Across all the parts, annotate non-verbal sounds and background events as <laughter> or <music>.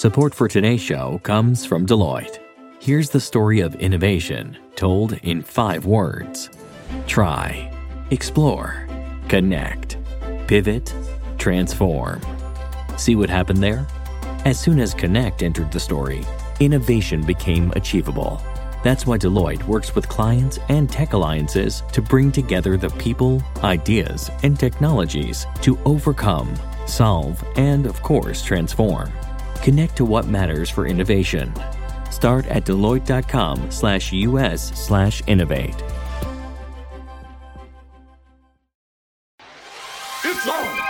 Support for today's show comes from Deloitte. Here's the story of innovation told in five words try, explore, connect, pivot, transform. See what happened there? As soon as Connect entered the story, innovation became achievable. That's why Deloitte works with clients and tech alliances to bring together the people, ideas, and technologies to overcome, solve, and of course, transform. Connect to what matters for innovation. Start at Deloitte.com slash US slash innovate. It's on.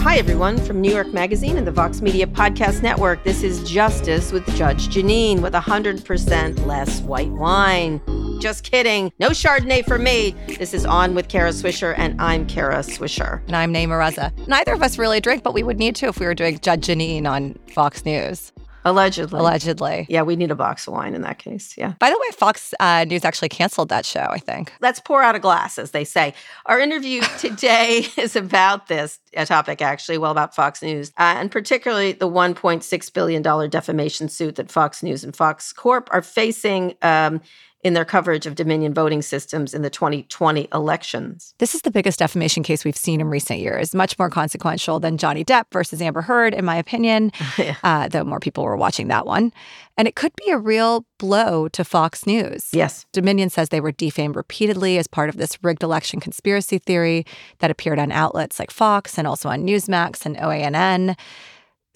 Hi, everyone, from New York Magazine and the Vox Media Podcast Network. This is Justice with Judge Jeanine with 100% less white wine. Just kidding. No Chardonnay for me. This is On with Kara Swisher, and I'm Kara Swisher. And I'm Nayeema Raza. Neither of us really drink, but we would need to if we were doing Judge Jeanine on Fox News. Allegedly. Allegedly. Yeah, we need a box of wine in that case. Yeah. By the way, Fox uh, News actually canceled that show, I think. Let's pour out a glass, as they say. Our interview <laughs> today is about this topic, actually, well, about Fox News, uh, and particularly the $1.6 billion defamation suit that Fox News and Fox Corp are facing. Um, in their coverage of Dominion voting systems in the 2020 elections. This is the biggest defamation case we've seen in recent years, much more consequential than Johnny Depp versus Amber Heard, in my opinion, <laughs> Yeah. uh, though more people were watching that one. And it could be a real blow to Fox News. Yes. Dominion says they were defamed repeatedly as part of this rigged election conspiracy theory that appeared on outlets like Fox and also on Newsmax and OANN.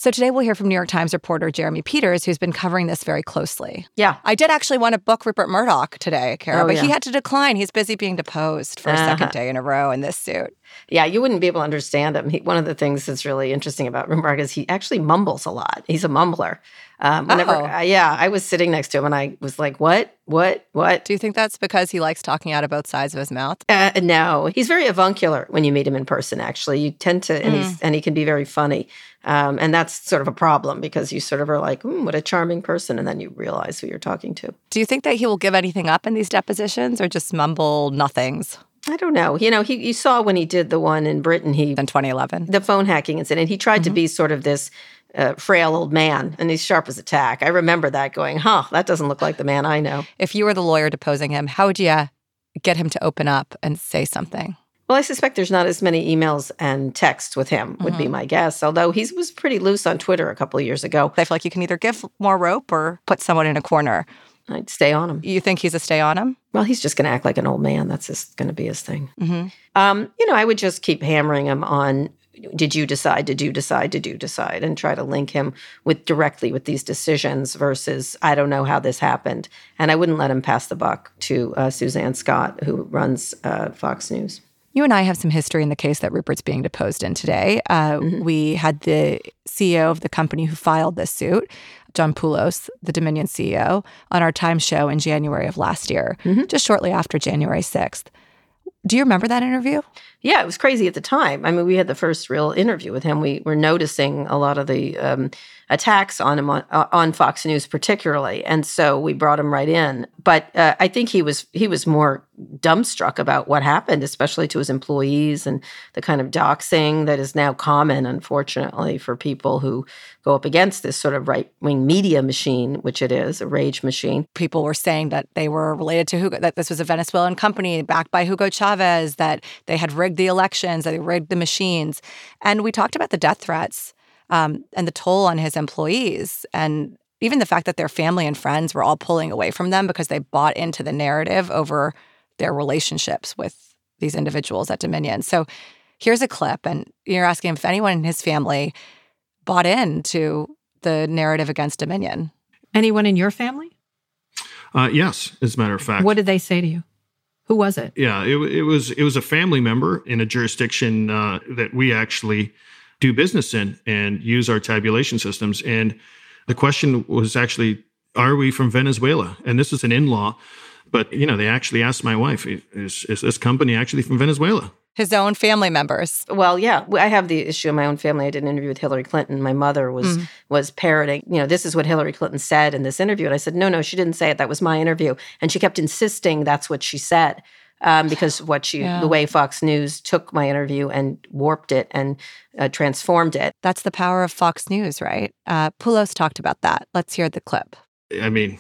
So today we'll hear from New York Times reporter Jeremy Peters, who's been covering this very closely. Yeah. I did actually want to book Rupert Murdoch today, Kara, Oh, but he had to decline. He's busy being deposed for a Uh-huh. second day in a row in this suit. Yeah, you wouldn't be able to understand him. He, one of the things that's really interesting about Rupert is he actually mumbles a lot. He's a mumbler. Um, whenever, Oh. uh, yeah, I was sitting next to him and I was like, "What? What? What?" Do you think that's because he likes talking out of both sides of his mouth? Uh, no, he's very avuncular when you meet him in person. Actually, you tend to, and he's and he can be very funny, um, and that's sort of a problem because you sort of are like, mm, "What a charming person," and then you realize who you're talking to. Do you think that he will give anything up in these depositions or just mumble nothings I don't know. You know, he you saw when he did the one in Britain, he in 2011? the phone hacking incident. He tried to Mm-hmm. be sort of this uh, frail old man, and he's sharp as a tack. I remember that going, huh, that doesn't look like the man I know. If you were the lawyer deposing him, how would you get him to open up and say something? Well, I suspect there's not as many emails and texts with him, would Mm-hmm. be my guess. Although he was pretty loose on Twitter a couple of years ago. I feel like you can either give more rope or put someone in a corner. I'd stay on him. You think he's a stay on him? Well, he's just going to act like an old man. That's just going to be his thing. Mm-hmm. Um, you know, I would just keep hammering him on did you decide, did you decide, did you decide, and try to link him with directly with these decisions versus I don't know how this happened. And I wouldn't let him pass the buck to uh, Suzanne Scott, who runs uh, Fox News. You and I have some history in the case that Rupert's being deposed in today. Uh, We had the CEO of the company who filed this suit, John Poulos, the Dominion CEO, on our Time show in January of last year, just shortly after January 6th. Do you remember that interview? Yeah, it was crazy at the time. I mean, we had the first real interview with him. We were noticing a lot of the um, attacks on him on, uh, on Fox News, particularly, and so we brought him right in. But uh, I think he was he was more dumbstruck about what happened, especially to his employees and the kind of doxing that is now common, unfortunately, for people who go up against this sort of right wing media machine, which it is, a rage machine. People were saying that they were related to Hugo, that this was a Venezuelan company backed by Hugo Chavez, that they had rigged the elections, that they rigged the machines. And we talked about the death threats um, and the toll on his employees. And even the fact that their family and friends were all pulling away from them because they bought into the narrative over their relationships with these individuals at Dominion. So here's a clip, and you're asking if anyone in his family bought into the narrative against Dominion. Anyone in your family? Uh, yes, as a matter of fact. What did they say to you? Who was it? yeah, it, it was it was a family member in a jurisdiction uh, that we actually do business in and use our tabulation systems. And the question was actually, are we from Venezuela? And this is an in-law, but you know they actually asked my wife, is is this company actually from Venezuela? His own family members. Well, yeah, I have the issue in my own family. I did an interview with Hillary Clinton. My mother was mm. was parroting, you know, this is what Hillary Clinton said in this interview, and I said, no, no, she didn't say it. That was my interview, and she kept insisting that's what she said. Um, because what you Yeah. the way Fox News took my interview and warped it and uh, transformed it. That's the power of Fox News, right? Uh, Poulos talked about that. Let's hear the clip. I mean,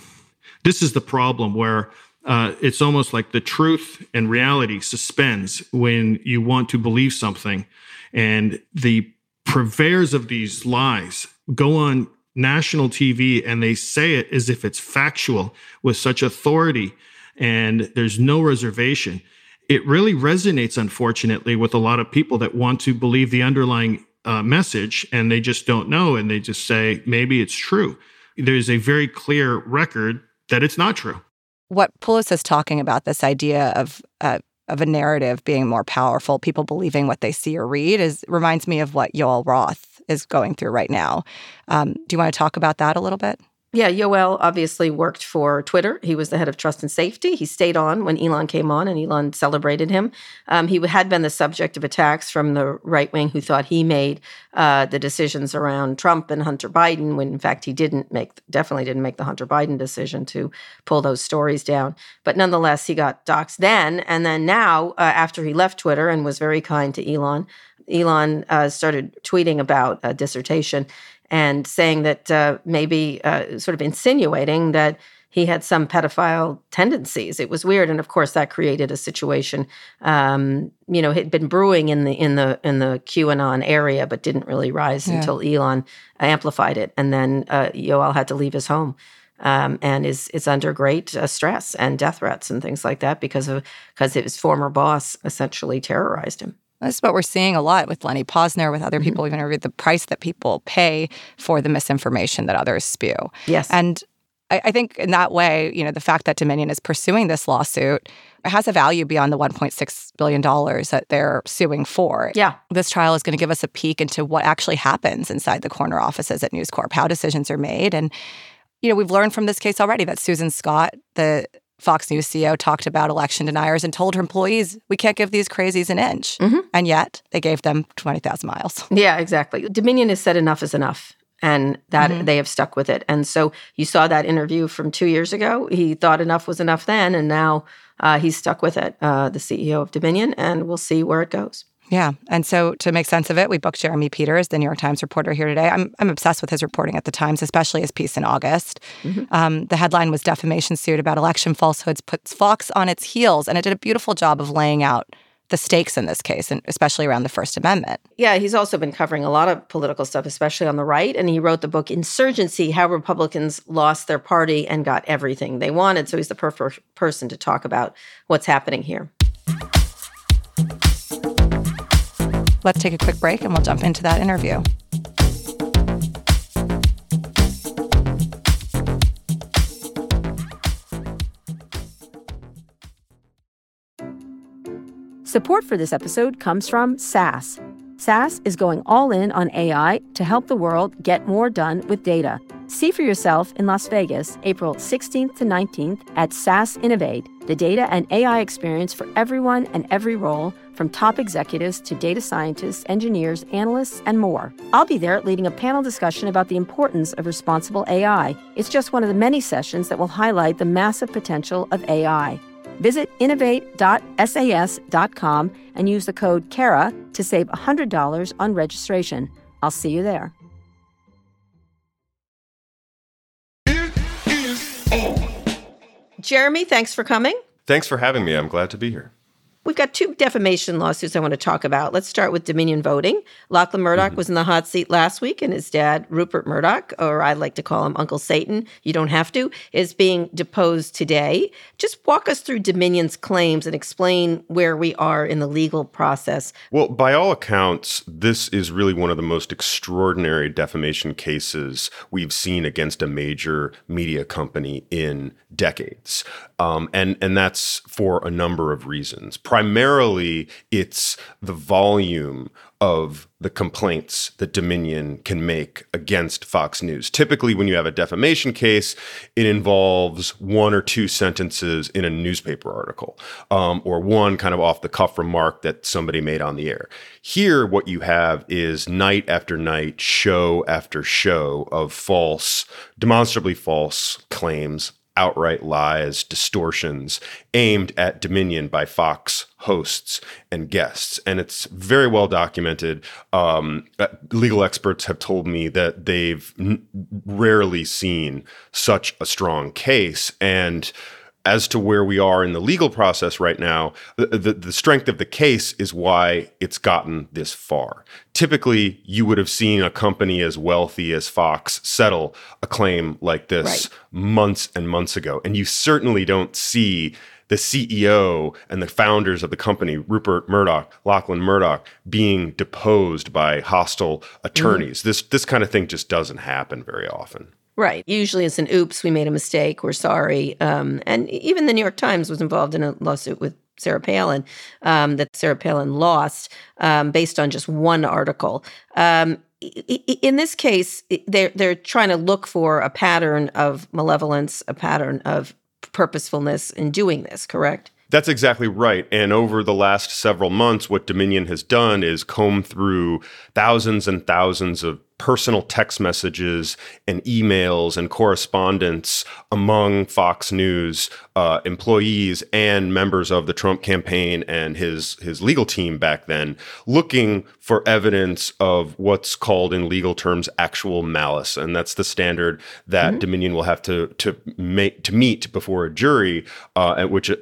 this is the problem where uh, it's almost like the truth and reality suspends when you want to believe something. And the purveyors of these lies go on national TV and they say it as if it's factual with such authority and there's no reservation. It really resonates, unfortunately, with a lot of people that want to believe the underlying uh, message and they just don't know and they just say, maybe it's true. There's a very clear record that it's not true. What Poulos is talking about, this idea of uh, of a narrative being more powerful, people believing what they see or read, is reminds me of what Yoel Roth is going through right now. Um, do you want to talk about that a little bit? Yeah, Yoel obviously worked for Twitter. He was the head of trust and safety. He stayed on when Elon came on, and Elon celebrated him. Um, he had been the subject of attacks from the right wing who thought he made uh, the decisions around Trump and Hunter Biden, when in fact he didn't make, definitely didn't make the Hunter Biden decision to pull those stories down. But nonetheless, he got doxxed then. And then now, uh, after he left Twitter and was very kind to Elon, Elon uh, started tweeting about a dissertation and saying that uh, maybe uh, sort of insinuating that he had some pedophile tendencies. It was weird, and of course that created a situation. Um, you know, it had been brewing in the in the in the QAnon area, but didn't really rise Yeah. until Elon amplified it, and then uh, Yoel had to leave his home. Um, and is is under great uh, stress and death threats and things like that because of because his former boss essentially terrorized him. This is what we're seeing a lot with Lenny Pozner, with other mm-hmm. people, even over the price that people pay for the misinformation that others spew. Yes, And I, I think in that way, you know, the fact that Dominion is pursuing this lawsuit has a value beyond the $1.6 billion that they're suing for. yeah, This trial is going to give us a peek into what actually happens inside the corner offices at News Corp, how decisions are made. And, you know, we've learned from this case already that Suzanne Scott, the Fox News CEO, talked about election deniers and told her employees, we can't give these crazies an inch. Mhm. And yet they gave them 20,000 miles. <laughs> Yeah, exactly. Dominion has said enough is enough. And that Mhm. they have stuck with it. And so you saw that interview from two years ago. He thought enough was enough then, and now uh, he's stuck with it, uh, the CEO of Dominion, and we'll see where it goes. Yeah. And so to make sense of it, we booked Jeremy Peters, the New York Times reporter, here today. I'm, I'm obsessed with his reporting at the Times, especially his piece in August. Mhm. Um, the headline was Defamation Suit about election falsehoods puts Fox on its heels. And it did a beautiful job of laying out the stakes in this case, and especially around the First Amendment. Yeah, he's also been covering a lot of political stuff, especially on the right. And he wrote the book Insurgency How Republicans Lost Their Party and Got Everything They Wanted. So he's the perfect person to talk about what's happening here. Let's take a quick break and we'll jump into that interview. Support for this episode comes from SAS. SAS is going all in on AI to help the world get more done with data. See for yourself in Las Vegas, April 16th to 19th at SAS Innovate, the data and AI experience for everyone and every role, from top executives to data scientists, engineers, analysts, and more. I'll be there leading a panel discussion about the importance of responsible AI. It's just one of the many sessions that will highlight the massive potential of AI. Visit innovate.sas.com and use the code CARA to save $100 on registration. I'll see you there. Jeremy, thanks for coming. Thanks for having me. I'm glad to be here. We've got two defamation lawsuits I want to talk about. Let's start with Dominion voting. Lachlan Murdoch was in the hot seat last week, and his dad, Rupert Murdoch, or I like to call him Uncle Satan, you don't have to, is being deposed today. Just walk us through Dominion's claims and explain where we are in the legal process. Well, by all accounts, this is really one of the most extraordinary defamation cases we've seen against a major media company in decades. Um, and, and that's for a number of reasons. Primarily, it's the volume of the complaints that Dominion can make against Fox News. Typically, when you have a defamation case, it involves one or two sentences in a newspaper article um, or one kind of off the cuff remark that somebody made on the air. Here, what you have is night after night, show after show of false, demonstrably false claims outright lies, distortions aimed at Dominion by Fox hosts and guests. And it's very well documented. Um, uh, legal experts have told me that they've n- rarely seen such a strong case. And as to where we are in the legal process right now, the, the, the, strength of the case is why it's gotten this far. Typically, you would have seen a company as wealthy as Fox settle a claim like this right. months and months ago. And you certainly don't see the CEO and the founders of the company, Rupert Murdoch, Lachlan Murdoch, being deposed by hostile attorneys. Mm-hmm. This this kind of thing just doesn't happen very often. Right. Usually it's an oops, we made a mistake, we're sorry. Um, and even the New York Times was involved in a lawsuit with Sarah Palin um, that Sarah Palin lost um, based on just one article. Um, in this case, they're they're trying to look for a pattern of malevolence, a pattern of purposefulness in doing this. Correct? That's exactly right. And over the last several months, what Dominion has done is comb through thousands and thousands of personal text messages and emails and correspondence among Fox News uh, employees and members of the Trump campaign and his his legal team back then, looking for evidence of what's called in legal terms actual malice, and that's the standard that mm-hmm. Dominion will have to to make to meet before a jury, uh, which uh,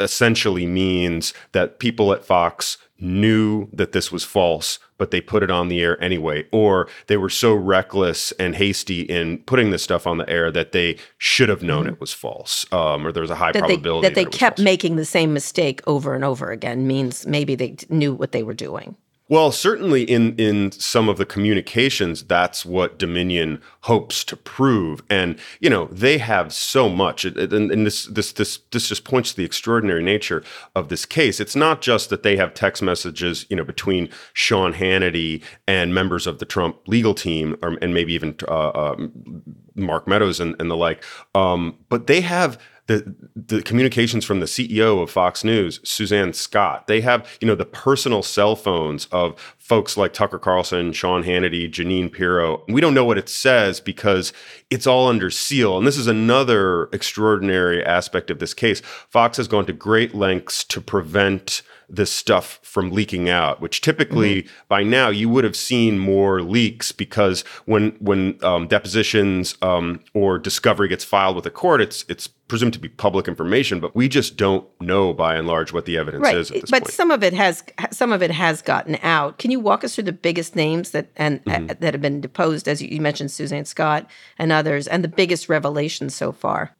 essentially means that people at Fox knew that this was false, but they put it on the air anyway, or they were so reckless and hasty in putting this stuff on the air that they should have known mm-hmm. it was false, um, or there was a high that probability they, that, that they kept false. making the same mistake over and over again. Means maybe they knew what they were doing. Well, certainly in in some of the communications, that's what Dominion hopes to prove, and you know they have so much, and, and this this this this just points to the extraordinary nature of this case. It's not just that they have text messages, you know, between Sean Hannity and members of the Trump legal team, or, and maybe even uh, um, Mark Meadows and, and the like, um, but they have the the communications from the CEO of Fox News, Suzanne Scott. They have, you know, the personal cell phones of folks like Tucker Carlson, Sean Hannity, Jeanine Pirro. We don't know what it says because it's all under seal. And this is another extraordinary aspect of this case. Fox has gone to great lengths to prevent this stuff from leaking out, which typically mm-hmm. by now you would have seen more leaks because when when um, depositions um, or discovery gets filed with a court, it's it's presumed to be public information, but we just don't know by and large what the evidence right. is at this but point. some of it has some of it has gotten out. Can you walk us through the biggest names that and mm-hmm. uh, that have been deposed, as you mentioned, Suzanne Scott and others, and the biggest revelations so far?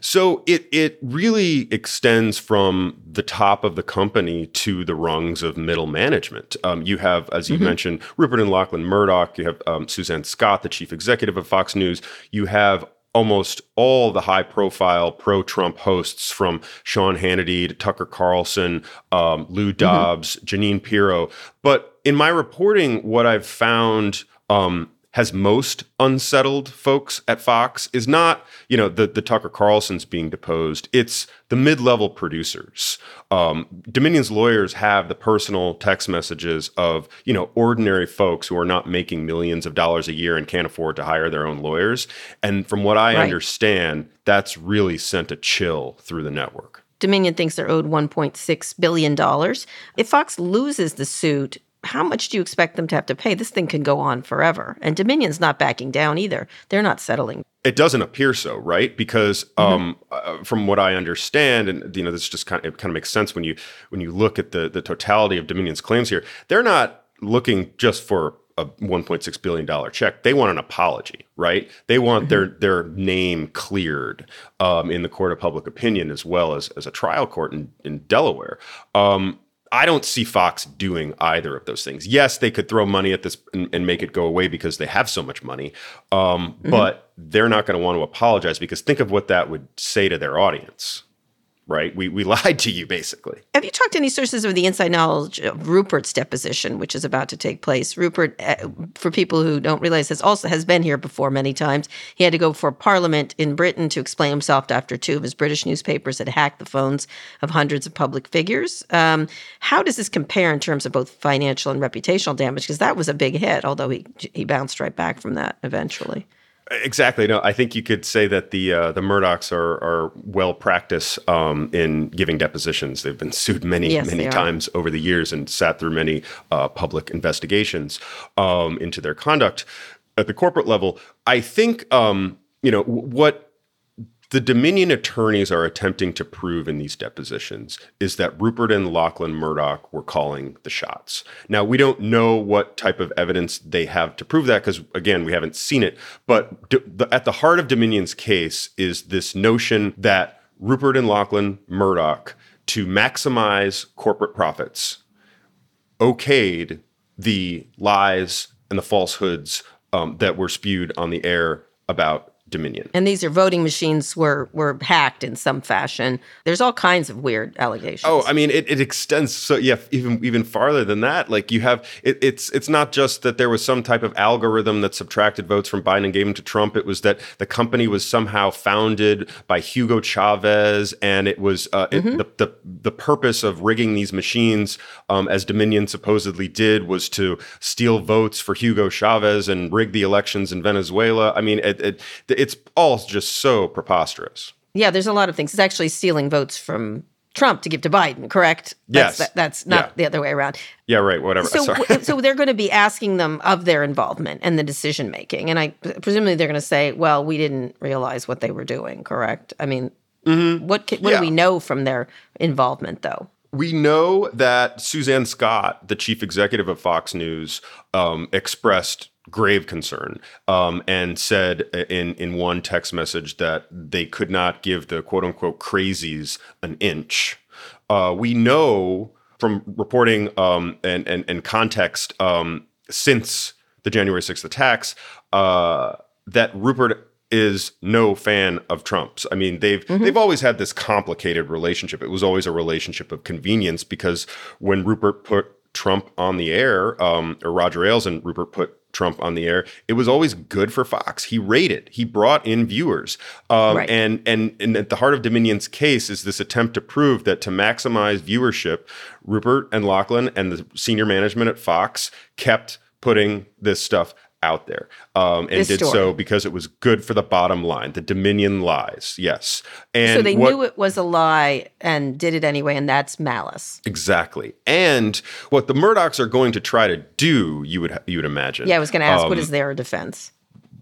So it it really extends from the top of the company to the rungs of middle management. Um, you have, as you mm-hmm. mentioned, Rupert and Lachlan Murdoch. You have um, Suzanne Scott, the chief executive of Fox News. You have almost all the high profile pro Trump hosts from Sean Hannity to Tucker Carlson, um, Lou mm-hmm. Dobbs, mm-hmm. Jeanine Pirro. But in my reporting, what I've found um, has most unsettled folks at Fox is not, you know, the, the Tucker Carlsons being deposed. It's the mid-level producers. Um, Dominion's lawyers have the personal text messages of, you know, ordinary folks who are not making millions of dollars a year and can't afford to hire their own lawyers. And from what I right. understand, that's really sent a chill through the network. Dominion thinks they're owed $1.6 billion. If Fox loses the suit, how much do you expect them to have to pay? This thing can go on forever. And Dominion's not backing down either. They're not settling. It doesn't appear so, right? Because mm-hmm. um, uh, from what I understand, and you know, this just kind of it kind of makes sense when you when you look at the the totality of Dominion's claims here. They're not looking just for a 1.6 billion dollar check. They want an apology, right? They want mm-hmm. their their name cleared um, in the court of public opinion as well as as a trial court in in Delaware. Um, I don't see Fox doing either of those things. Yes, they could throw money at this and, and make it go away because they have so much money, um, mm-hmm. but they're not going to want to apologize because think of what that would say to their audience right? We, we <laughs> lied to you, basically. Have you talked to any sources of the inside knowledge of Rupert's deposition, which is about to take place? Rupert, uh, for people who don't realize, has also has been here before many times. He had to go before Parliament in Britain to explain himself after two of his British newspapers had hacked the phones of hundreds of public figures. Um, how does this compare in terms of both financial and reputational damage? Because that was a big hit, although he he bounced right back from that eventually. Exactly. No, I think you could say that the uh, the Murdochs are are well practiced um, in giving depositions. They've been sued many Yes, many times over the years and sat through many uh, public investigations um, into their conduct at the corporate level. I think um, you know what the Dominion attorneys are attempting to prove in these depositions is that Rupert and Lachlan Murdoch were calling the shots. Now, we don't know what type of evidence they have to prove that because, again, we haven't seen it. But d- the, at the heart of Dominion's case is this notion that Rupert and Lachlan Murdoch, to maximize corporate profits, okayed the lies and the falsehoods um, that were spewed on the air about Dominion. And these are voting machines were were hacked in some fashion. There's all kinds of weird allegations. Oh, I mean, it, it extends so yeah, even even farther than that. Like you have it, it's it's not just that there was some type of algorithm that subtracted votes from Biden and gave them to Trump. It was that the company was somehow founded by Hugo Chavez, and it was uh, it, the, the the purpose of rigging these machines, um, as Dominion supposedly did, was to steal votes for Hugo Chavez and rig the elections in Venezuela. I mean, it, it it's all just so preposterous. yeah, there's a lot of things. It's actually stealing votes from Trump to give to Biden, correct? Yes. That's, that, that's not Yeah. the other way around. Yeah, right. Whatever. So, w- so they're going to be asking them of their involvement and the decision making, and I presumably they're going to say, "Well, we didn't realize what they were doing." Correct? I mean, what ca- what Yeah. do we know from their involvement, though? We know that Suzanne Scott, the chief executive of Fox News, um, expressed grave concern um, and said in in one text message that they could not give the quote unquote crazies an inch. Uh, we know from reporting um, and, and and context um, since the January sixth attacks uh, that Rupert is no fan of Trump's. I mean, they've they've always had this complicated relationship. It was always a relationship of convenience because when Rupert put Trump on the air, um, or Roger Ailes and Rupert put Trump on the air, it was always good for Fox. He rated, he brought in viewers, um, Right. and and and at the heart of Dominion's case is this attempt to prove that to maximize viewership, Rupert and Lachlan and the senior management at Fox kept putting this stuff out there um, and This did story. so because it was good for the bottom line. The Dominion lies, yes, and so they what- knew it was a lie and did it anyway, and that's malice. exactly. And what the Murdochs are going to try to do, you would you would imagine. Yeah, I was going to ask, what um, is their defense?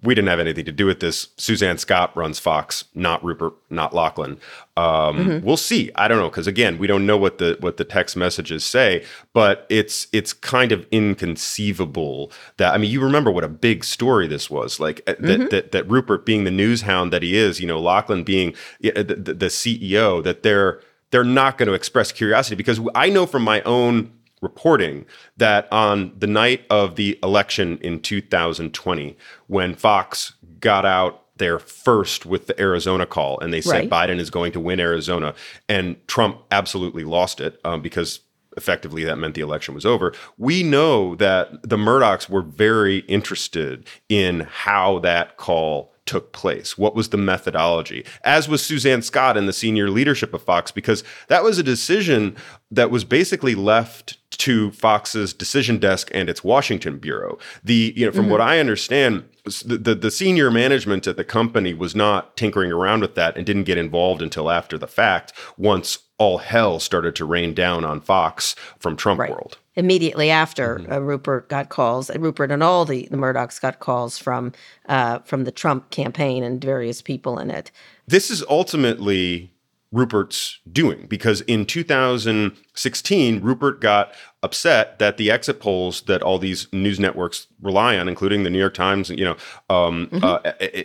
We didn't have anything to do with this. Suzanne Scott runs Fox, not Rupert, not Lachlan. Um, We'll see. I don't know because again, we don't know what the what the text messages say, but it's it's kind of inconceivable that I mean, you remember what a big story this was, like uh, that, that that Rupert being the news hound that he is, you know, Lachlan being the, the, the CEO, that they're they're not going to express curiosity because I know from my own reporting that on the night of the election in 2020, when Fox got out there first with the Arizona call and they said Right. Biden is going to win Arizona, and Trump absolutely lost it um, because effectively that meant the election was over. We know that the Murdochs were very interested in how that call took place. What was the methodology? As was Suzanne Scott and the senior leadership of Fox, because that was a decision that was basically left to Fox's decision desk and its Washington bureau. The you know from mm-hmm. what I understand, the, the the senior management at the company was not tinkering around with that and didn't get involved until after the fact. Once all hell started to rain down on Fox from Trump Right. world. Immediately after Mm-hmm. uh, Rupert got calls, uh, Rupert and all the, the Murdochs got calls from uh, from the Trump campaign and various people in it. this is ultimately Rupert's doing because in 2016, Rupert got upset that the exit polls that all these news networks rely on, including the New York Times, you know, um, uh, eh, eh,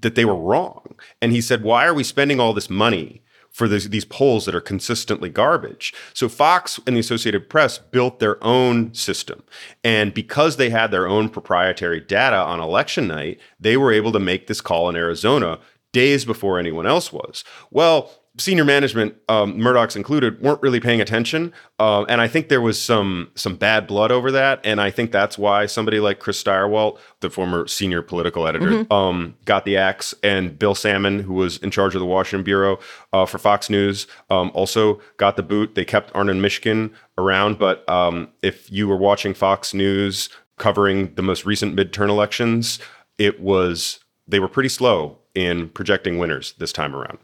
that they were wrong. And he said, "Why are we spending all this money?" For these, these polls that are consistently garbage. So Fox and the Associated Press built their own system. And because they had their own proprietary data on election night, they were able to make this call in Arizona days before anyone else was. Well, senior management, um, Murdoch's included, weren't really paying attention, uh, and I think there was some some bad blood over that, and I think that's why somebody like Chris Stirewalt, the former senior political editor, um, got the axe, and Bill Sammon, who was in charge of the Washington bureau uh, for Fox News, um, also got the boot. They kept Arnon Mishkin around, but um, if you were watching Fox News covering the most recent midterm elections, it was they were pretty slow in projecting winners this time around.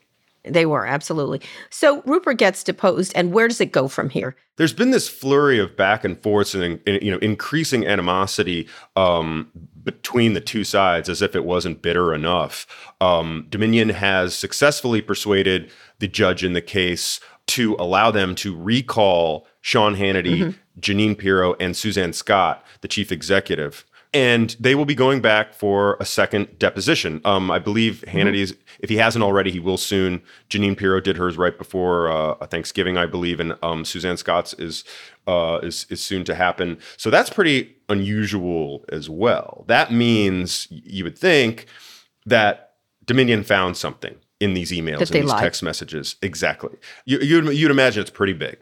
They were, absolutely. So Rupert gets deposed, and where does it go from here? There's been this flurry of back and forth and, you know increasing animosity um, between the two sides, as if it wasn't bitter enough. Um, Dominion has successfully persuaded the judge in the case to allow them to recall Sean Hannity, mm-hmm. Jeanine Pirro, and Suzanne Scott, the chief executive and they will be going back for a second deposition. Um, I believe mm-hmm. Hannity's, if he hasn't already, he will soon. Jeanine Pirro did hers right before uh, Thanksgiving, I believe, and um, Suzanne Scott's is uh, is is soon to happen. So that's pretty unusual as well. That means you would think that Dominion found something in these emails and these lied. text messages. Exactly. You, you'd, you'd imagine it's pretty big,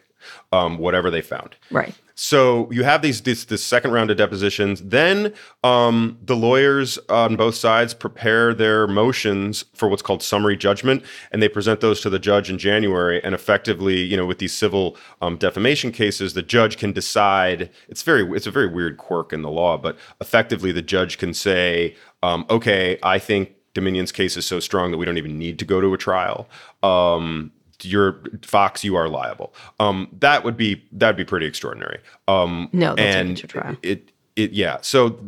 um, whatever they found. Right. So you have these this, this second round of depositions. Then um, the lawyers on both sides prepare their motions for what's called summary judgment, and they present those to the judge in January. And effectively, you know, with these civil um, defamation cases, the judge can decide. It's very it's a very weird quirk in the law, but effectively, the judge can say, um, "Okay, I think." Dominion's case is so strong that we don't even need to go to a trial. Um, you're Fox, you are liable. Um, that would be that would be pretty extraordinary. Um, no, and it, it, it yeah. So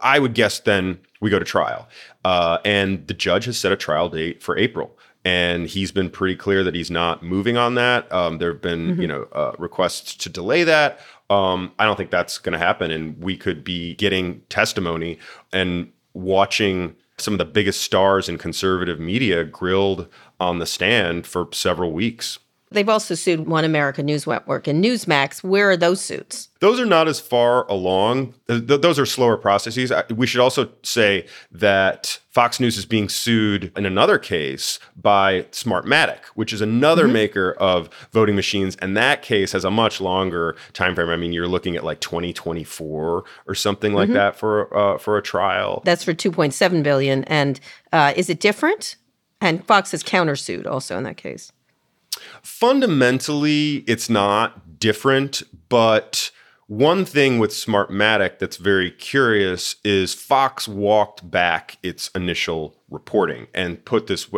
I would guess then we go to trial, uh, and the judge has set a trial date for April. And he's been pretty clear that he's not moving on that. Um, there have been, mm-hmm. you know, uh, requests to delay that. Um, I don't think that's going to happen, and we could be getting testimony and watching some of the biggest stars in conservative media grilled on the stand for several weeks. They've also sued One America News Network and Newsmax. Where are those suits? Those are not as far along. those are slower processes. We should also say that Fox News is being sued in another case by Smartmatic, which is another mm-hmm. maker of voting machines, and that case has a much longer time frame. I mean, you're looking at like 2024 or something like mm-hmm. that for uh, for a trial. That's for 2.7 billion. And uh, is it different? And Fox has countersued also in that case. Fundamentally, it's not different, but one thing with Smartmatic that's very curious is Fox walked back its initial reporting and put this.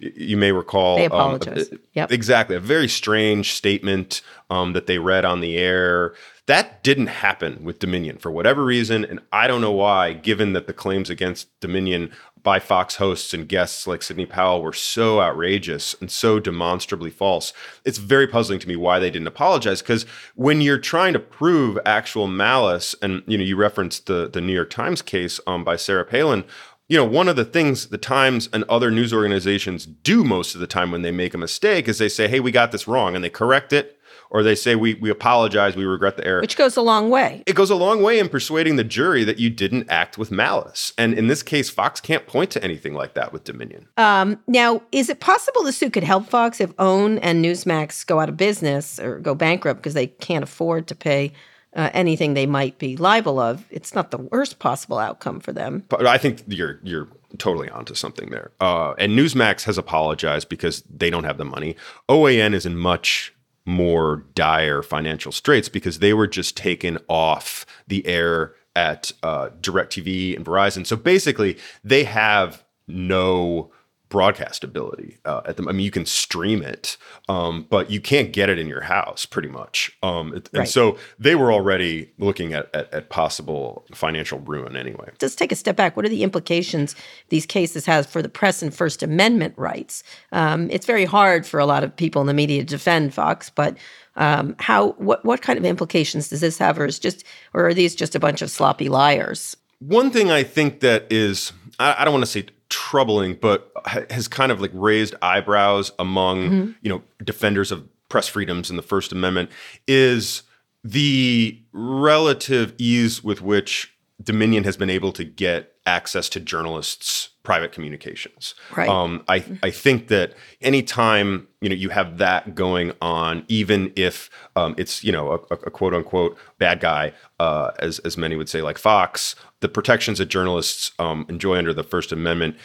You may recall. They apologize. Um, yep. Exactly. A very strange statement um, that they read on the air. That didn't happen with Dominion for whatever reason, and I don't know why. Given that the claims against Dominion by Fox hosts and guests like Sidney Powell were so outrageous and so demonstrably false. It's very puzzling to me why they didn't apologize because when you're trying to prove actual malice, and you know, you referenced the the New York Times case um, by Sarah Palin. You know, one of the things the Times and other news organizations do most of the time when they make a mistake is they say, "Hey, we got this wrong," and they correct it or they say we we apologize, we regret the error. Which goes a long way. It goes a long way in persuading the jury that you didn't act with malice. And in this case, Fox can't point to anything like that with Dominion. Um, now, is it possible the suit could help Fox if OAN and Newsmax go out of business or go bankrupt because they can't afford to pay uh, anything they might be liable of? It's not the worst possible outcome for them. But I think you're you're totally onto something there. Uh, and Newsmax has apologized because they don't have the money. OAN is in much more dire financial straits because they were just taken off the air at uh, DirecTV and Verizon. So basically, they have no broadcast ability uh, at the. I mean, you can stream it, um, but you can't get it in your house, pretty much. Um, and right. so they were already looking at, at, at possible financial ruin anyway. Let's take a step back. What are the implications these cases have for the press and First Amendment rights? Um, it's very hard for a lot of people in the media to defend Fox, but um, how what what kind of implications does this have, or is just or are these just a bunch of sloppy liars? One thing I think that is I, I don't want to say troubling, but has kind of like raised eyebrows among mm-hmm. you know defenders of press freedoms and the First Amendment is the relative ease with which Dominion has been able to get access to journalists' private communications. Right. Um, I I think that anytime you know you have that going on, even if um, it's you know a, a, quote unquote bad guy, uh, as as many would say, like Fox, the protections that journalists um, enjoy under the First Amendment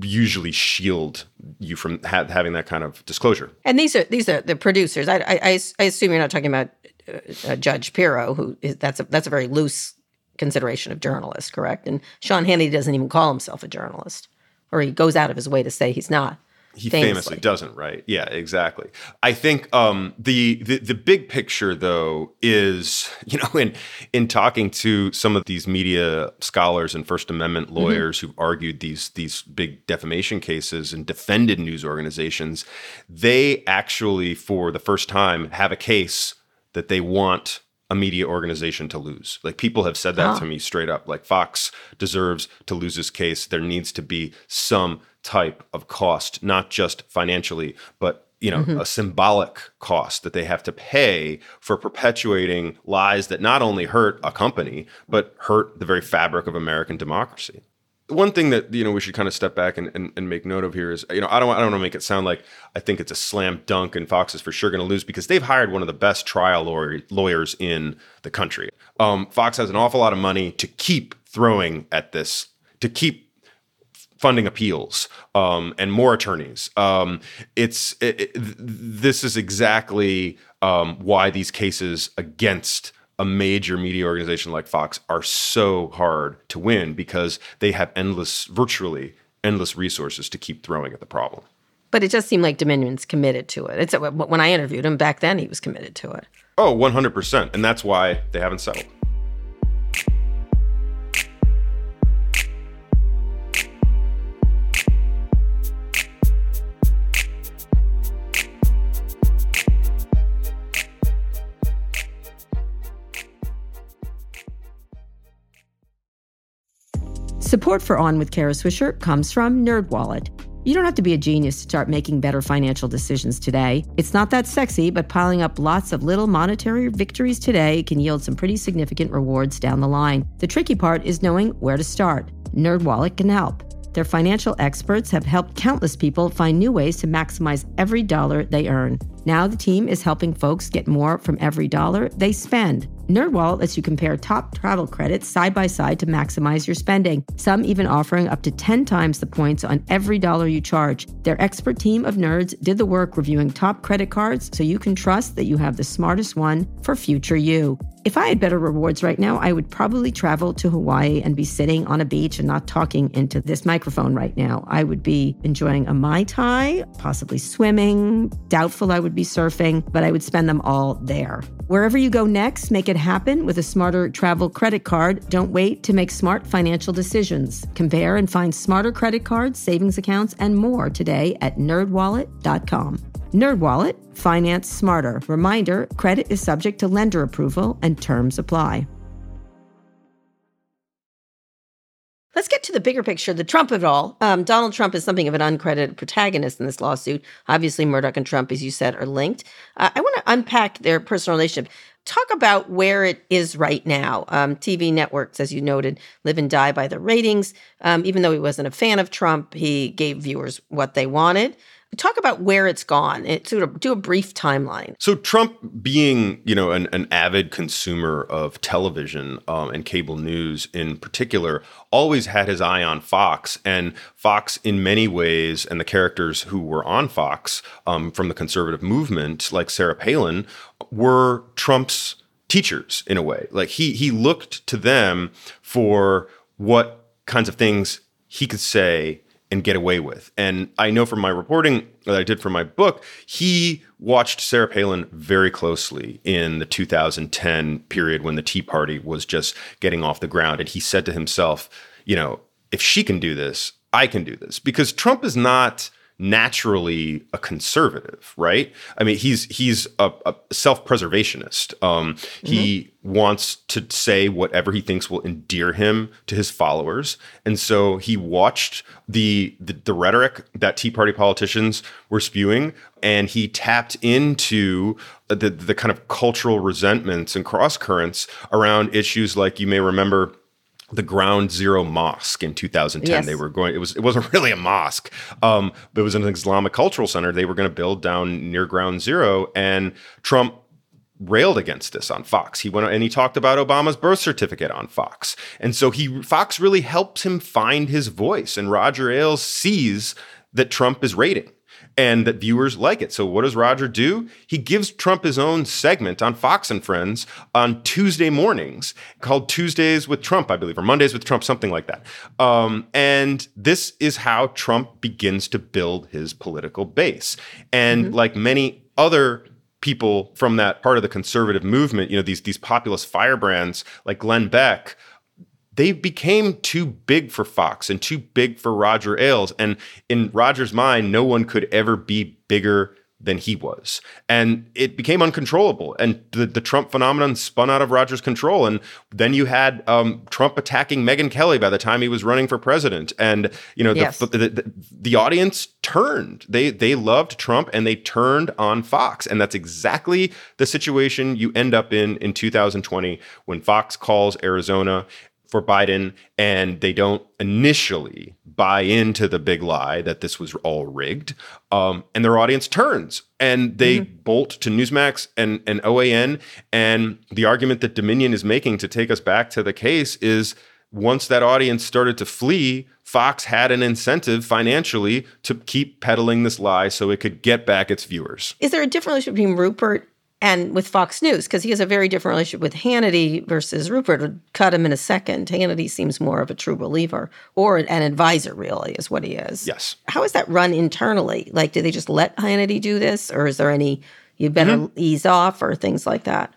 usually shield you from ha- having that kind of disclosure. And these are these are the producers. I I, I assume you're not talking about uh, uh, Judge Pirro, who is, that's a that's a very loose consideration of journalist, correct? And Sean Hannity doesn't even call himself a journalist, or he goes out of his way to say he's not. He famously. famously doesn't, right? Yeah, exactly. I think um, the, the the big picture, though, is you know, in in talking to some of these media scholars and First Amendment Mm-hmm. lawyers who've argued these these big defamation cases and defended news organizations, they actually, for the first time, have a case that they want a media organization to lose. Like people have said that to me straight up. Like Fox deserves to lose this case. There needs to be some type of cost, not just financially, but you know, mm-hmm. a symbolic cost that they have to pay for perpetuating lies that not only hurt a company, but hurt the very fabric of American democracy. One thing that you know we should kind of step back and, and, and make note of here is you know I don't I don't want to make it sound like I think it's a slam dunk and Fox is for sure going to lose because they've hired one of the best trial lawyer, lawyers in the country. Um, Fox has an awful lot of money to keep throwing at this to keep funding appeals um, and more attorneys. Um, it's it, it- this is exactly um, why these cases against a major media organization like Fox are so hard to win because they have endless, virtually endless resources to keep throwing at the problem. But it just seemed like Dominion's committed to it. It's uh, when I interviewed him back then, he was committed to it. Oh, 100%. And that's why they haven't settled. Support for On with Kara Swisher comes from NerdWallet. You don't have to be a genius to start making better financial decisions today. It's not that sexy, but piling up lots of little monetary victories today can yield some pretty significant rewards down the line. The tricky part is knowing where to start. NerdWallet can help. Their financial experts have helped countless people find new ways to maximize every dollar they earn. Now the team is helping folks get more from every dollar they spend. NerdWallet lets you compare top travel credits side by side to maximize your spending. Some even offering up to 10 times the points on every dollar you charge. Their expert team of nerds did the work reviewing top credit cards so you can trust that you have the smartest one for future you. If I had better rewards right now, I would probably travel to Hawaii and be sitting on a beach and not talking into this microphone right now. I would be enjoying a Mai Tai, possibly swimming. Doubtful I would be surfing, but I would spend them all there. Wherever you go next, make it happen with a smarter travel credit card. Don't wait to make smart financial decisions. Compare and find smarter credit cards, savings accounts, and more today at nerdwallet.com. NerdWallet, finance smarter. Reminder, credit is subject to lender approval and terms apply. Let's get to the bigger picture, the Trump of it all. Um, Donald Trump is something of an uncredited protagonist in this lawsuit. Obviously, Murdoch and Trump, as you said, are linked. Uh, I want to unpack their personal relationship. Talk about where it is right now. Um, TV networks, as you noted, live and die by the ratings. Um, even though he wasn't a fan of Trump, he gave viewers what they wanted. Talk about where it's gone. It, sort of do a brief timeline. So Trump, being you know an, an avid consumer of television um, and cable news in particular, always had his eye on Fox, and Fox in many ways, and the characters who were on Fox um, from the conservative movement, like Sarah Palin, were Trump's teachers in a way. Like he he looked to them for what kinds of things he could say and get away with. And I know from my reporting that I did for my book, he watched Sarah Palin very closely in the 2010 period when the Tea Party was just getting off the ground. And he said to himself, you know, if she can do this, I can do this. Because Trump is not naturally a conservative, right? I mean, he's he's a, a self-preservationist. Um, He wants to say whatever he thinks will endear him to his followers, and so he watched the the, the rhetoric that Tea Party politicians were spewing, and he tapped into the the kind of cultural resentments and cross currents around issues like you may remember the Ground Zero Mosque in 2010. Yes. They were going. It was. It wasn't <laughs> really a mosque. Um, but it was an Islamic cultural center. They were going to build down near Ground Zero, and Trump railed against this on Fox. He went and he talked about Obama's birth certificate on Fox, and so he Fox really helps him find his voice. And Roger Ailes sees that Trump is rating. And that viewers like it. So what does Roger do? He gives Trump his own segment on Fox and Friends on Tuesday mornings called Tuesdays with Trump, I believe, or Mondays with Trump, something like that. Um, and this is how Trump begins to build his political base. And mm-hmm. like many other people from that part of the conservative movement, you know, these these populist firebrands like Glenn Beck, they became too big for Fox and too big for Roger Ailes. And in Roger's mind, no one could ever be bigger than he was. And it became uncontrollable. And the, the Trump phenomenon spun out of Roger's control. And then you had um, Trump attacking Megyn Kelly by the time he was running for president. And, you know, yes. the, the, the, the, audience turned. They, they loved Trump and they turned on Fox. And that's exactly the situation you end up in in 2020 when Fox calls Arizona for Biden and they don't initially buy into the big lie that this was all rigged. Um, and their audience turns and they mm-hmm. bolt to Newsmax and, and OAN. And the argument that Dominion is making to take us back to the case is once that audience started to flee, Fox had an incentive financially to keep peddling this lie so it could get back its viewers. Is there a relationship between Rupert and with Fox News because he has a very different relationship with Hannity versus Rupert would cut him in a second. Hannity seems more of a true believer or an advisor, really, is what he is. Yes. How is that run internally? Like, do they just let Hannity do this, or is there any you better mm-hmm. ease off or things like that?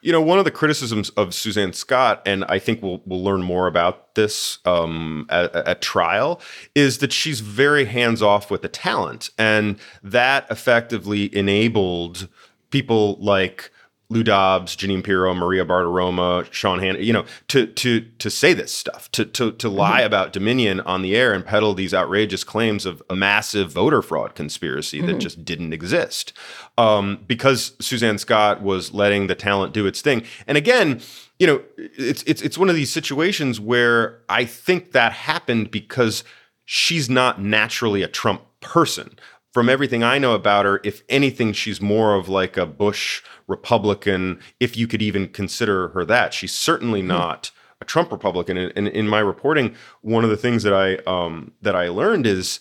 You know, one of the criticisms of Suzanne Scott, and I think we'll we'll learn more about this um, at, at, trial, is that she's very hands off with the talent, and that effectively enabled people like Lou Dobbs, Jeanine Pirro, Maria Bartiromo, Sean Hannity, you know, to to to say this stuff, to to to lie mm-hmm. about Dominion on the air and peddle these outrageous claims of a massive voter fraud conspiracy mm-hmm. that just didn't exist, um, because Suzanne Scott was letting the talent do its thing. And again, you know, it's it's it's one of these situations where I think that happened because she's not naturally a Trump person from everything I know about her, if anything, she's more of like a Bush Republican, if you could even consider her that. She's certainly mm-hmm. not a Trump Republican. And, and, in my reporting, one of the things that I um, that I learned is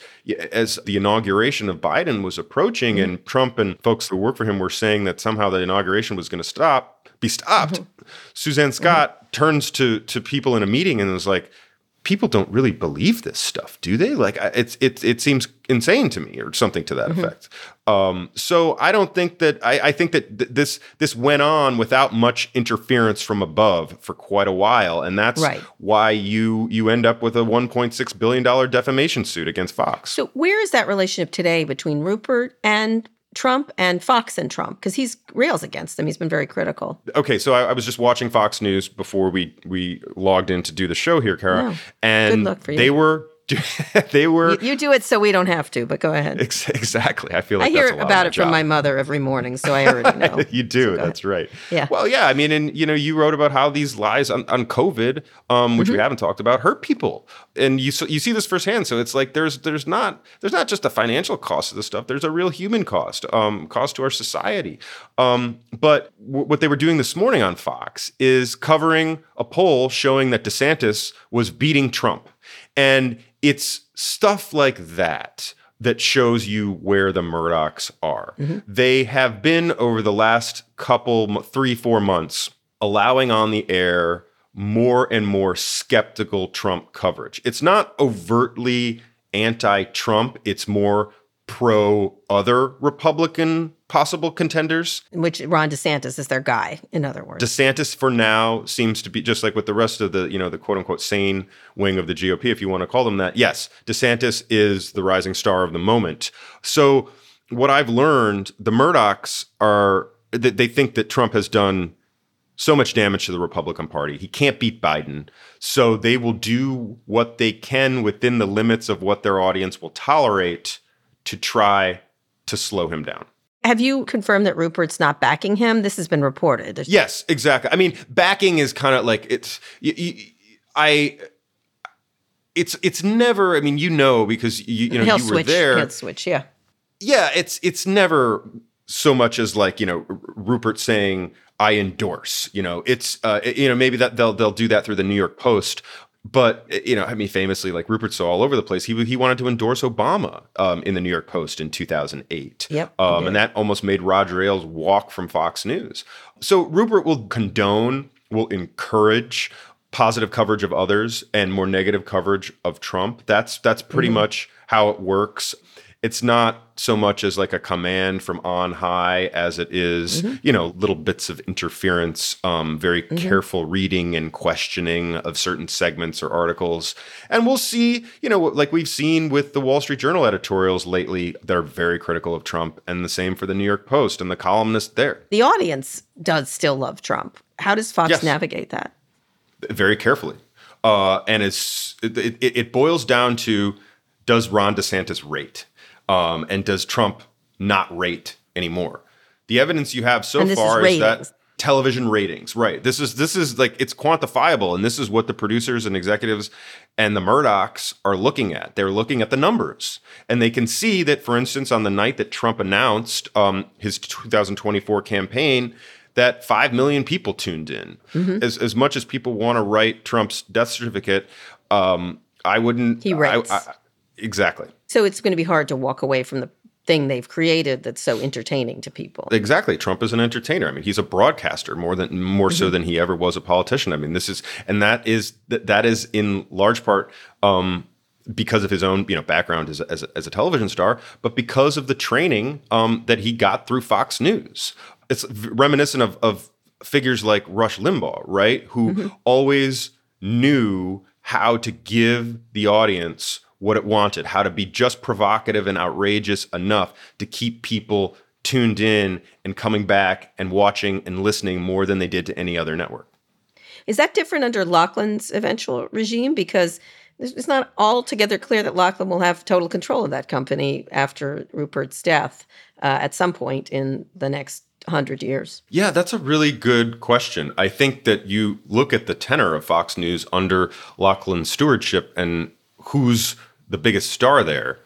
as the inauguration of Biden was approaching, mm-hmm. and Trump and folks who work for him were saying that somehow the inauguration was going to stop, be stopped. Mm-hmm. Suzanne Scott mm-hmm. turns to to people in a meeting and was like, people don't really believe this stuff, do they? Like it's it it seems insane to me, or something to that mm-hmm. effect. Um, so I don't think that I, I think that th- this this went on without much interference from above for quite a while, and that's right. why you you end up with a 1.6 billion dollar defamation suit against Fox. So where is that relationship today between Rupert and Trump and Fox and Trump because he's rails against them. He's been very critical. Okay, so I, I, was just watching Fox News before we we logged in to do the show here, Kara, and they were <laughs> they were. You, you, do it so we don't have to, but go ahead. Ex- exactly. I feel like I hear about it job. from my mother every morning, so I already <laughs> know. you do. So that's right. Yeah. Well, yeah. I mean, and you know, you wrote about how these lies on, on COVID, um, which mm-hmm. we haven't talked about, hurt people, and you you see this firsthand. So it's like there's there's not there's not just a financial cost of this stuff. There's a real human cost, um, cost to our society. Um, but w- what they were doing this morning on Fox is covering a poll showing that DeSantis was beating Trump. And it's stuff like that that shows you where the Murdochs are. Mm-hmm. They have been over the last couple, three, four months, allowing on the air more and more skeptical Trump coverage. It's not overtly anti Trump, it's more pro other Republican possible contenders. Which Ron DeSantis is their guy, in other words. DeSantis for now seems to be just like with the rest of the, you know, the quote unquote sane wing of the GOP, if you want to call them that. Yes, DeSantis is the rising star of the moment. So what I've learned, the Murdochs are that they think that Trump has done so much damage to the Republican Party. He can't beat Biden. So they will do what they can within the limits of what their audience will tolerate to try to slow him down. Have you confirmed that Rupert's not backing him? This has been reported. There's yes, exactly. I mean, backing is kind of like it's. You, you, I. It's it's never. I mean, you know, because you you know He'll you switch. were there. He'll switch. Yeah. Yeah, it's it's never so much as like you know Rupert saying I endorse. You know, it's uh, you know maybe that they'll they'll do that through the New York Post, but you know, I mean, famously, like Rupert's so all over the place. He he wanted to endorse Obama um, in the New York Post in 2008. Yep, um, and that almost made Roger Ailes walk from Fox News. So Rupert will condone, will encourage positive coverage of others and more negative coverage of Trump. That's that's pretty much how it works. It's not so much as like a command from on high as it is, you know, little bits of interference, um, very careful reading and questioning of certain segments or articles. And we'll see, you know, like we've seen with the Wall Street Journal editorials lately that are very critical of Trump, and the same for the New York Post and the columnist there. The audience does still love Trump. How does Fox Yes. navigate that? very carefully. Uh, and it's it, it, it boils down to does Ron DeSantis rate, um, and does Trump not rate anymore? The evidence you have so this is far is, that television ratings, right? This is this is like it's quantifiable, and this is what the producers and executives and the Murdochs are looking at. They're looking at the numbers, and they can see that, for instance, on the night that Trump announced um, his 2024 campaign, that five million people tuned in. Mm-hmm. As as much as people want to write Trump's death certificate, um, I wouldn't. He I- rates. I- exactly. So it's going to be hard to walk away from the thing they've created that's so entertaining to people. Exactly. Trump is an entertainer. I mean, he's a broadcaster more than more so than he ever was a politician. I mean, this is and that is that, that is in large part um, because of his own you know background as a, as a, as a television star, but because of the training um, that he got through Fox News. It's reminiscent of of figures like Rush Limbaugh, right? Who always knew how to give the audience what it wanted, how to be just provocative and outrageous enough to keep people tuned in and coming back and watching and listening more than they did to any other network. Is that different under Lachlan's eventual regime? Because it's not altogether clear that Lachlan will have total control of that company after Rupert's death uh, at some point in the next hundred years. Yeah, that's a really good question. I think that you look at the tenor of Fox News under Lachlan's stewardship and who's the biggest star there,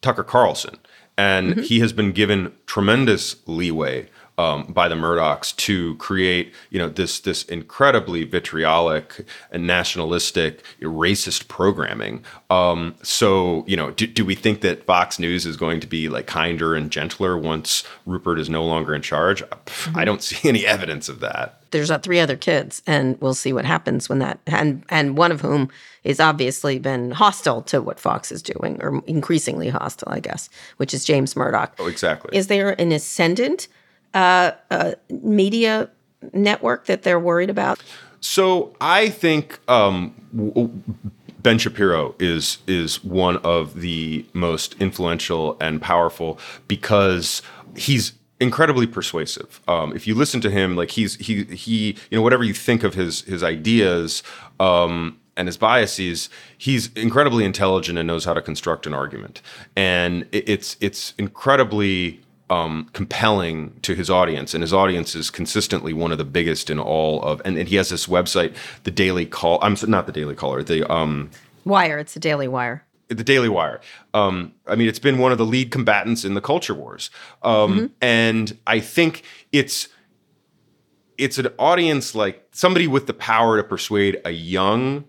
Tucker Carlson. And he has been given tremendous leeway um, by the Murdochs to create, you know, this this incredibly vitriolic and nationalistic, racist programming. Um, so, you know, do, do we think that Fox News is going to be like kinder and gentler once Rupert is no longer in charge? Pff, I don't see any evidence of that. There's uh, three other kids, and we'll see what happens when that and and one of whom is obviously been hostile to what Fox is doing, or increasingly hostile, I guess, which is James Murdoch. Oh, exactly. Is there an ascendant uh, uh, media network that they're worried about? So I think um, Ben Shapiro is is one of the most influential and powerful because he's incredibly persuasive. Um, if you listen to him, like he's he he you know whatever you think of his his ideas. Um, and his biases, he's incredibly intelligent and knows how to construct an argument, and it, it's it's incredibly um, compelling to his audience, and his audience is consistently one of the biggest in all of. And, and he has this website, the Daily Call. I'm not the Daily Caller, the um, Wire, it's the Daily Wire. The Daily Wire. Um, I mean, it's been one of the lead combatants in the culture wars, um, and I think it's it's an audience like somebody with the power to persuade a young,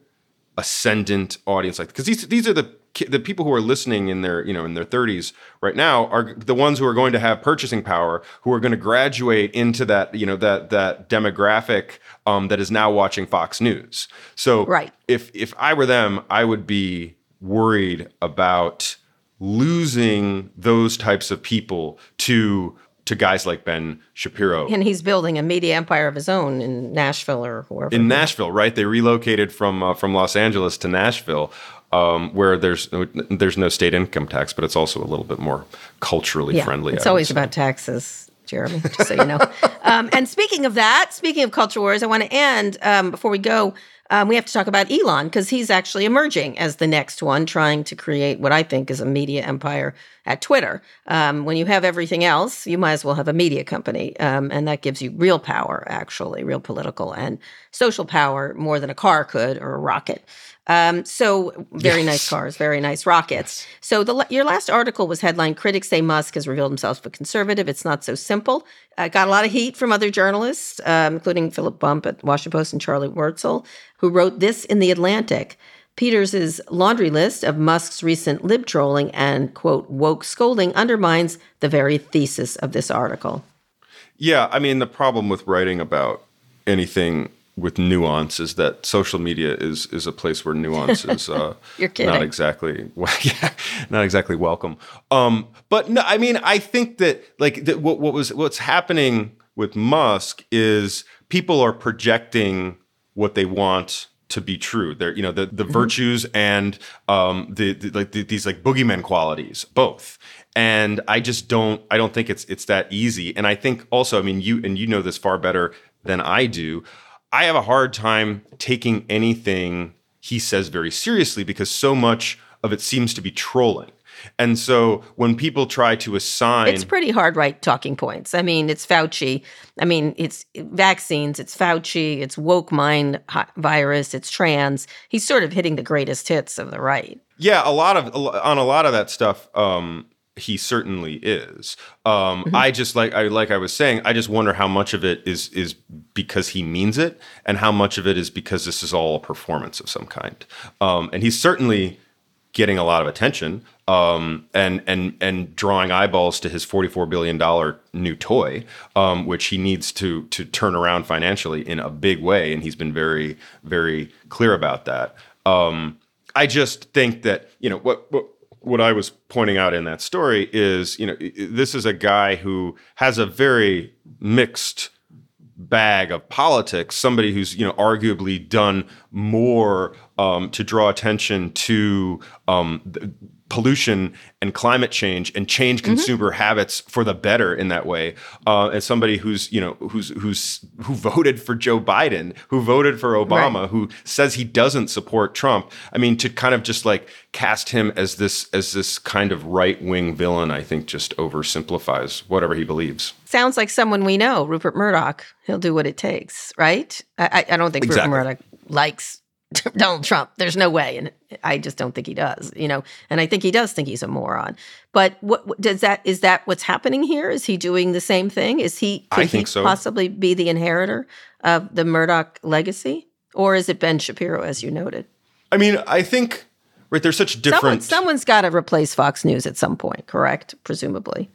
ascendant audience, like because these these are the the people who are listening in their you know in their 30s right now are the ones who are going to have purchasing power who are going to graduate into that you know that that demographic um, that is now watching Fox News so Right. if if I were them I would be worried about losing those types of people to to guys like Ben Shapiro And he's building a media empire of his own in Nashville or wherever. in Nashville, right? They relocated from uh, from Los Angeles to Nashville, um, where there's no, there's no state income tax, but it's also a little bit more culturally yeah, friendly. It's I always about taxes, Jeremy, just so you know. <laughs> um, and speaking of that, speaking of culture wars, I want to end um, before we go. Um, we have to talk about Elon because he's actually emerging as the next one, trying to create what I think is a media empire at Twitter. Um, when you have everything else, you might as well have a media company, um, and that gives you real power, actually, real political and social power, more than a car could or a rocket. Um, so very nice cars, very nice rockets. So the your last article was headline "Critics say Musk has revealed himself a conservative. It's not so simple." Uh, got a lot of heat from other journalists, um, including Philip Bump at Washington Post and Charlie Warzel. who wrote this in The Atlantic. Peters' laundry list of Musk's recent lib trolling and, quote, woke scolding undermines the very thesis of this article. Yeah, I mean, the problem with writing about anything with nuance is that social media is is a place where nuance is uh, <laughs> You're kidding. not exactly well, <laughs> yeah, not exactly welcome. Um, but no, I mean, I think that like that what what was what's happening with Musk is people are projecting what they want to be true. They're you know the the virtues and um, the, the like the, these like boogeyman qualities both. And I just don't I don't think it's it's that easy. And I think also I mean you and you know this far better than I do. I have a hard time taking anything he says very seriously because so much of it seems to be trolling. And so when people try to assign It's pretty hard, right? Talking points. I mean, it's Fauci. I mean, it's vaccines, it's Fauci, it's woke mind virus, it's trans. He's sort of hitting the greatest hits of the right. Yeah, a lot of on a lot of that stuff. Um, he certainly is. Um, I just like I like I was saying. I just wonder how much of it is is because he means it, and how much of it is because this is all a performance of some kind. Um, and he's certainly getting a lot of attention um, and and and drawing eyeballs to his forty four billion dollar new toy, um, which he needs to to turn around financially in a big way, and he's been very very clear about that. Um, I just think that you know what, what what I was pointing out in that story is you know this is a guy who has a very mixed bag of politics, somebody who's you know arguably done more um, to draw attention to um, pollution and climate change and change consumer habits for the better in that way. Uh, as somebody who's you know who's who's who voted for Joe Biden, who voted for Obama, who says he doesn't support Trump. I mean, to kind of just like cast him as this as this kind of right wing villain, I think just oversimplifies whatever he believes. Sounds like someone we know, Rupert Murdoch. He'll do what it takes, right? I, I I don't think Exactly. Rupert Murdoch likes <laughs> Donald Trump. There's no way, and I just don't think he does. You know, and I think he does think he's a moron. But what does that is that what's happening here? Is he doing the same thing? Is he? I Could think he so. Possibly be the inheritor of the Murdoch legacy, or is it Ben Shapiro, as you noted? I mean, I think right there's such Someone, different someone's got to replace Fox News at some point, correct? Presumably.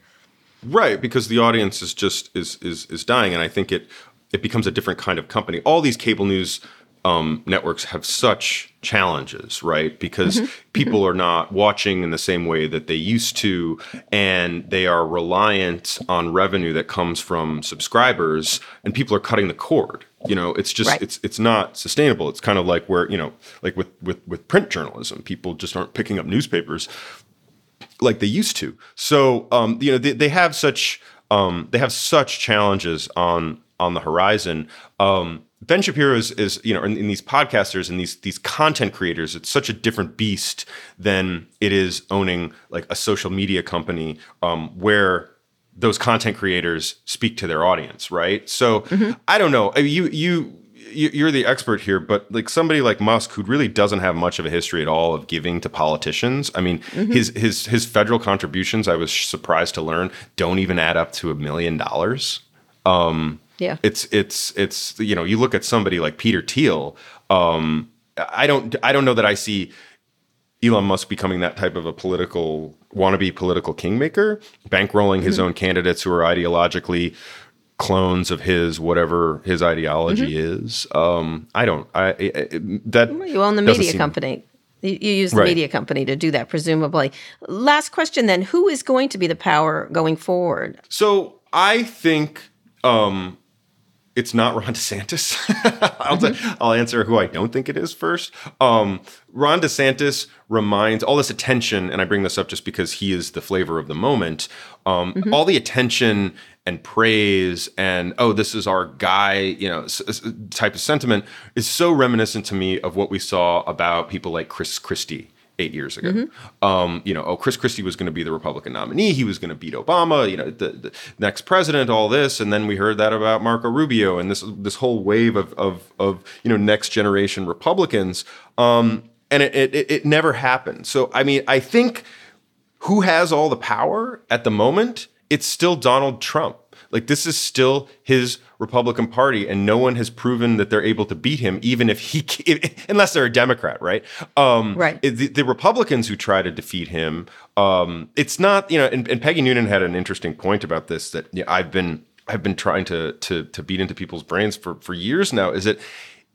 right because the audience is just is is is dying, and I think it it becomes a different kind of company. All these cable news um, networks have such challenges, right? Because people are not watching in the same way that they used to, and they are reliant on revenue that comes from subscribers, and people are cutting the cord. You know, it's just Right. it's it's not sustainable. It's kind of like where you know, like with with with print journalism, people just aren't picking up newspapers like they used to. So um, you know they, they have such um, they have such challenges on on the horizon. Um, ben Shapiro is, is you know in, in these podcasters and these these content creators. It's such a different beast than it is owning like a social media company um, where those content creators speak to their audience, right? So mm-hmm. I don't know. I mean, You you you- you're the expert here, but like somebody like Musk, who really doesn't have much of a history at all of giving to politicians. I mean, mm-hmm. his his his federal contributions, I was surprised to learn, don't even add up to a million dollars. Um, Yeah. It's it's it's you know, you look at somebody like Peter Thiel. Um, I don't I don't know that I see Elon Musk becoming that type of a political wannabe political kingmaker, bankrolling his own candidates who are ideologically clones of his whatever his ideology is. Um, I don't. I, I I- that You own the media seem- company. You, you use the Right. media company to do that, presumably. Last question then Who is going to be the power going forward? So I think um, it's not Ron DeSantis. <laughs> I'll, t- I'll answer who I don't think it is first. Um, Ron DeSantis reminds all this attention, and I bring this up just because he is the flavor of the moment. Um, All the attention and praise and oh, this is our guy, you know, s- s- type of sentiment is so reminiscent to me of what we saw about people like Chris Christie eight years ago. Um, you know, oh, Chris Christie was going to be the Republican nominee. He was going to beat Obama. You know, the, the next president. All this, and then we heard that about Marco Rubio and this this whole wave of of, of you know next generation Republicans. Um, and it it- it never happened. So I mean, I think who has all the power at the moment? It's still Donald Trump. Like this is still his Republican Party, and no one has proven that they're able to beat him, even if he, unless they're a Democrat, right? Um, right. The, the, Republicans who try to defeat him, um, it's not, you know. And, and, Peggy Noonan had an interesting point about this that you know, I've been I've been trying to to to beat into people's brains for for years now. Is that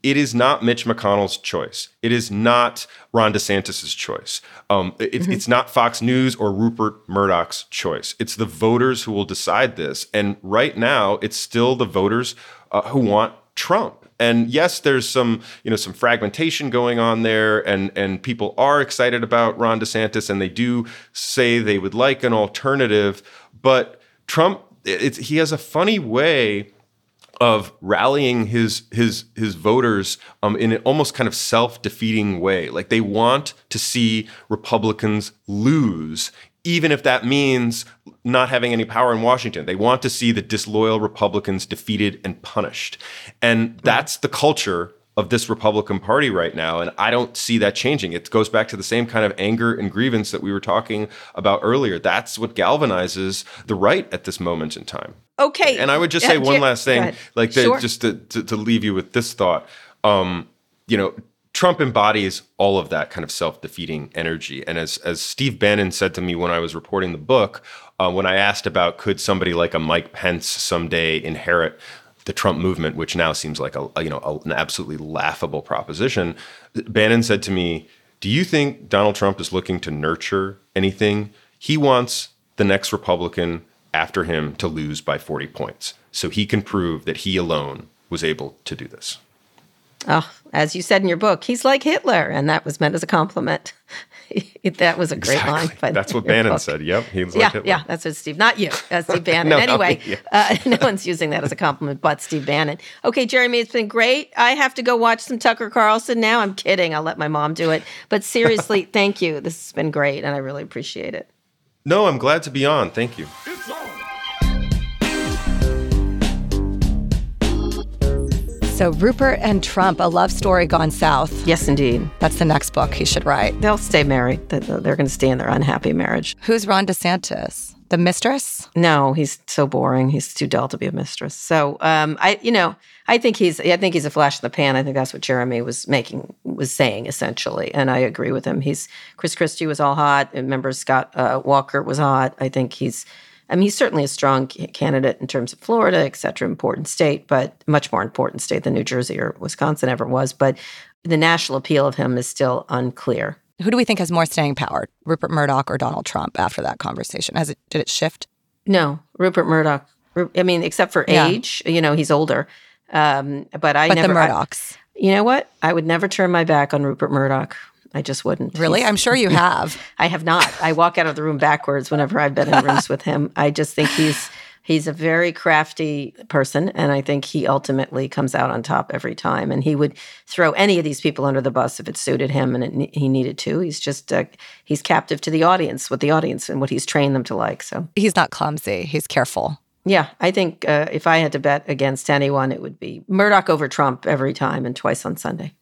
it is not Mitch McConnell's choice. It is not Ron DeSantis' choice. Um, it, mm-hmm. It's not Fox News or Rupert Murdoch's choice. It's the voters who will decide this. And right now, it's still the voters uh, who want Trump. And yes, there's some, you know, some fragmentation going on there, and and people are excited about Ron DeSantis, and they do say they would like an alternative. But Trump, he has a funny way of rallying his his his voters um, in an almost kind of self-defeating way. Like they want to see Republicans lose, even if that means not having any power in Washington. They want to see the disloyal Republicans defeated and punished. And that's the culture of this Republican Party right now. And I don't see that changing. It goes back to the same kind of anger and grievance that we were talking about earlier. That's what galvanizes the right at this moment in time. Okay. And I would just say one last thing, like the, sure. just to, to, to, leave you with this thought. Um, you know, Trump embodies all of that kind of self-defeating energy. And as as Steve Bannon said to me when I was reporting the book, uh, when I asked about could somebody like a Mike Pence someday inherit the Trump movement, which now seems like a, you know a, an absolutely laughable proposition, Bannon said to me, "Do you think Donald Trump is looking to nurture anything? He wants the next Republican after him to lose by 40 points, so he can prove that he alone was able to do this." Oh, as you said in your book, he's like Hitler, and that was meant as a compliment. <laughs> <laughs> that was a great exactly. line. That's what <laughs> Bannon book. said. Yep, he was yeah, like Hitler. Yeah, that's what Steve, not you, uh, Steve <laughs> Bannon. no, anyway, yeah. uh, no one's using that as a compliment but Steve Bannon. Okay, Jeremy, it's been great. I have to go watch some Tucker Carlson now. I'm kidding. I'll let my mom do it. But seriously, thank you. This has been great, and I really appreciate it. No, I'm glad to be on. Thank you. So, Rupert and Trump, a love story gone south. Yes, indeed. That's the next book he should write. They'll stay married. They're going to stay in their unhappy marriage. Who's Ron DeSantis? The mistress? No, he's so boring. He's too dull to be a mistress. So, um, I, you know, I think he's, I think he's a flash in the pan. I think that's what Jeremy was making, was saying essentially, and I agree with him. He's Chris Christie was all hot. Remember Scott uh, Walker was hot. I think he's I mean, he's certainly a strong candidate in terms of Florida, et cetera, important state, but much more important state than New Jersey or Wisconsin ever was. But the national appeal of him is still unclear. Who do we think has more staying power, Rupert Murdoch or Donald Trump? After that conversation, has it did it shift? No, Rupert Murdoch. I mean, except for yeah. age, you know, he's older. Um, but I but never. the Murdochs. I, you know what? I would never turn my back on Rupert Murdoch. I just wouldn't. Really? He's, I'm sure you <laughs> have. I have not. I walk out of the room backwards whenever I've been in <laughs> rooms with him. I just think he's he's a very crafty person and I think he ultimately comes out on top every time and he would throw any of these people under the bus if it suited him and it, he needed to. He's just uh, he's captive to the audience, what the audience and what he's trained them to like. So He's not clumsy. He's careful. Yeah, I think uh, if I had to bet against anyone, it would be Murdoch over Trump every time and twice on Sunday.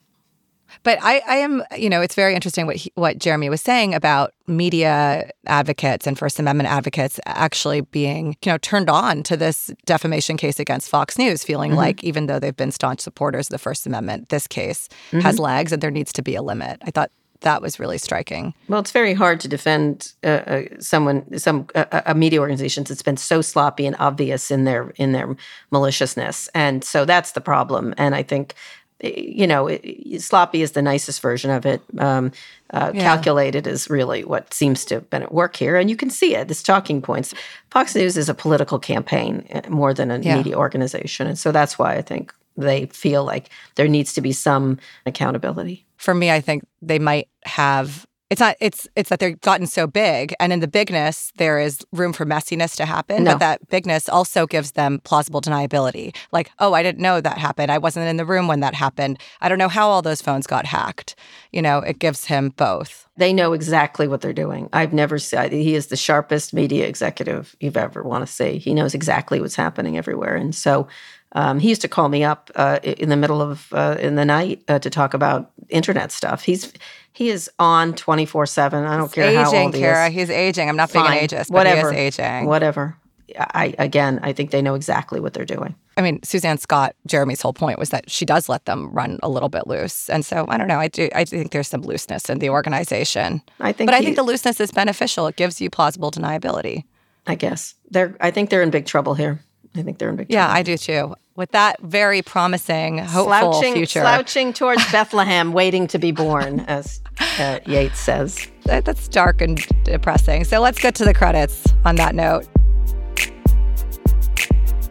But I, I am, you know, it's very interesting what he, what Jeremy was saying about media advocates and First Amendment advocates actually being, you know, turned on to this defamation case against Fox News, feeling mm-hmm. like even though they've been staunch supporters of the First Amendment, this case mm-hmm. has legs and there needs to be a limit. I thought that was really striking. Well, it's very hard to defend uh, uh, someone, some uh, a media organization that's been so sloppy and obvious in their in their maliciousness, and so that's the problem. And I think you know, it, sloppy is the nicest version of it. Um, uh, yeah. Calculated is really what seems to have been at work here. And you can see it, this talking points. Fox News is a political campaign eh, more than a yeah. media organization. And so that's why I think they feel like there needs to be some accountability. For me, I think they might have it's not it's it's that they've gotten so big and in the bigness there is room for messiness to happen no. but that bigness also gives them plausible deniability. Like oh i didn't know that happened. I wasn't in the room when that happened. I don't know how all those phones got hacked. You know it gives him both. They know exactly what they're doing. I've never seen he is the sharpest media executive you've ever want to see. He knows exactly what's happening everywhere. And so um, he used to call me up uh, in the middle of uh, in the night uh, to talk about internet stuff. He's he is on 24 7. I don't He's care aging, how old he Kara. is. He's aging. I'm not Fine. being ageist, Whatever. he is aging. Whatever. I again, I think they know exactly what they're doing. I mean, Suzanne Scott, Jeremy's whole point was that she does let them run a little bit loose, and so I don't know. I do. I think there's some looseness in the organization. I think, but I think the looseness is beneficial. It gives you plausible deniability. I guess they're. I think they're in big trouble here. I think they're in big trouble. Yeah. I do too. With that very promising, hopeful slouching, future, slouching towards <laughs> Bethlehem, waiting to be born, <laughs> as uh, Yeats says. that- that's dark and depressing. So let's get to the credits. On that note.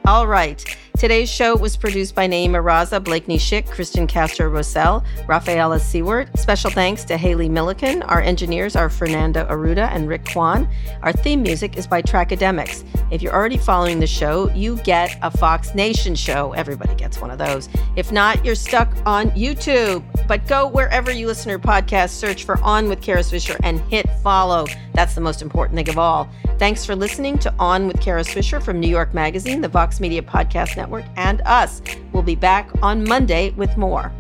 All right. Today's show was produced by Nayeema Raza, Blakeney Schick, Cristian Castro Rossel, Rafaela Siewert. Special thanks to Haley Milliken. Our engineers are Fernando Arruda and Rick Kwan. Our theme music is by Trackademicks. If you're already following the show, you get a Fox Nation show. Everybody gets one of those. If not, you're stuck on YouTube. But go wherever you listen to your podcast, search for On with Kara Swisher and hit follow. That's the most important thing of all. Thanks for listening to On with Kara Swisher from New York Magazine, the Vox Media Podcast Network, and us. We'll be back on Monday with more.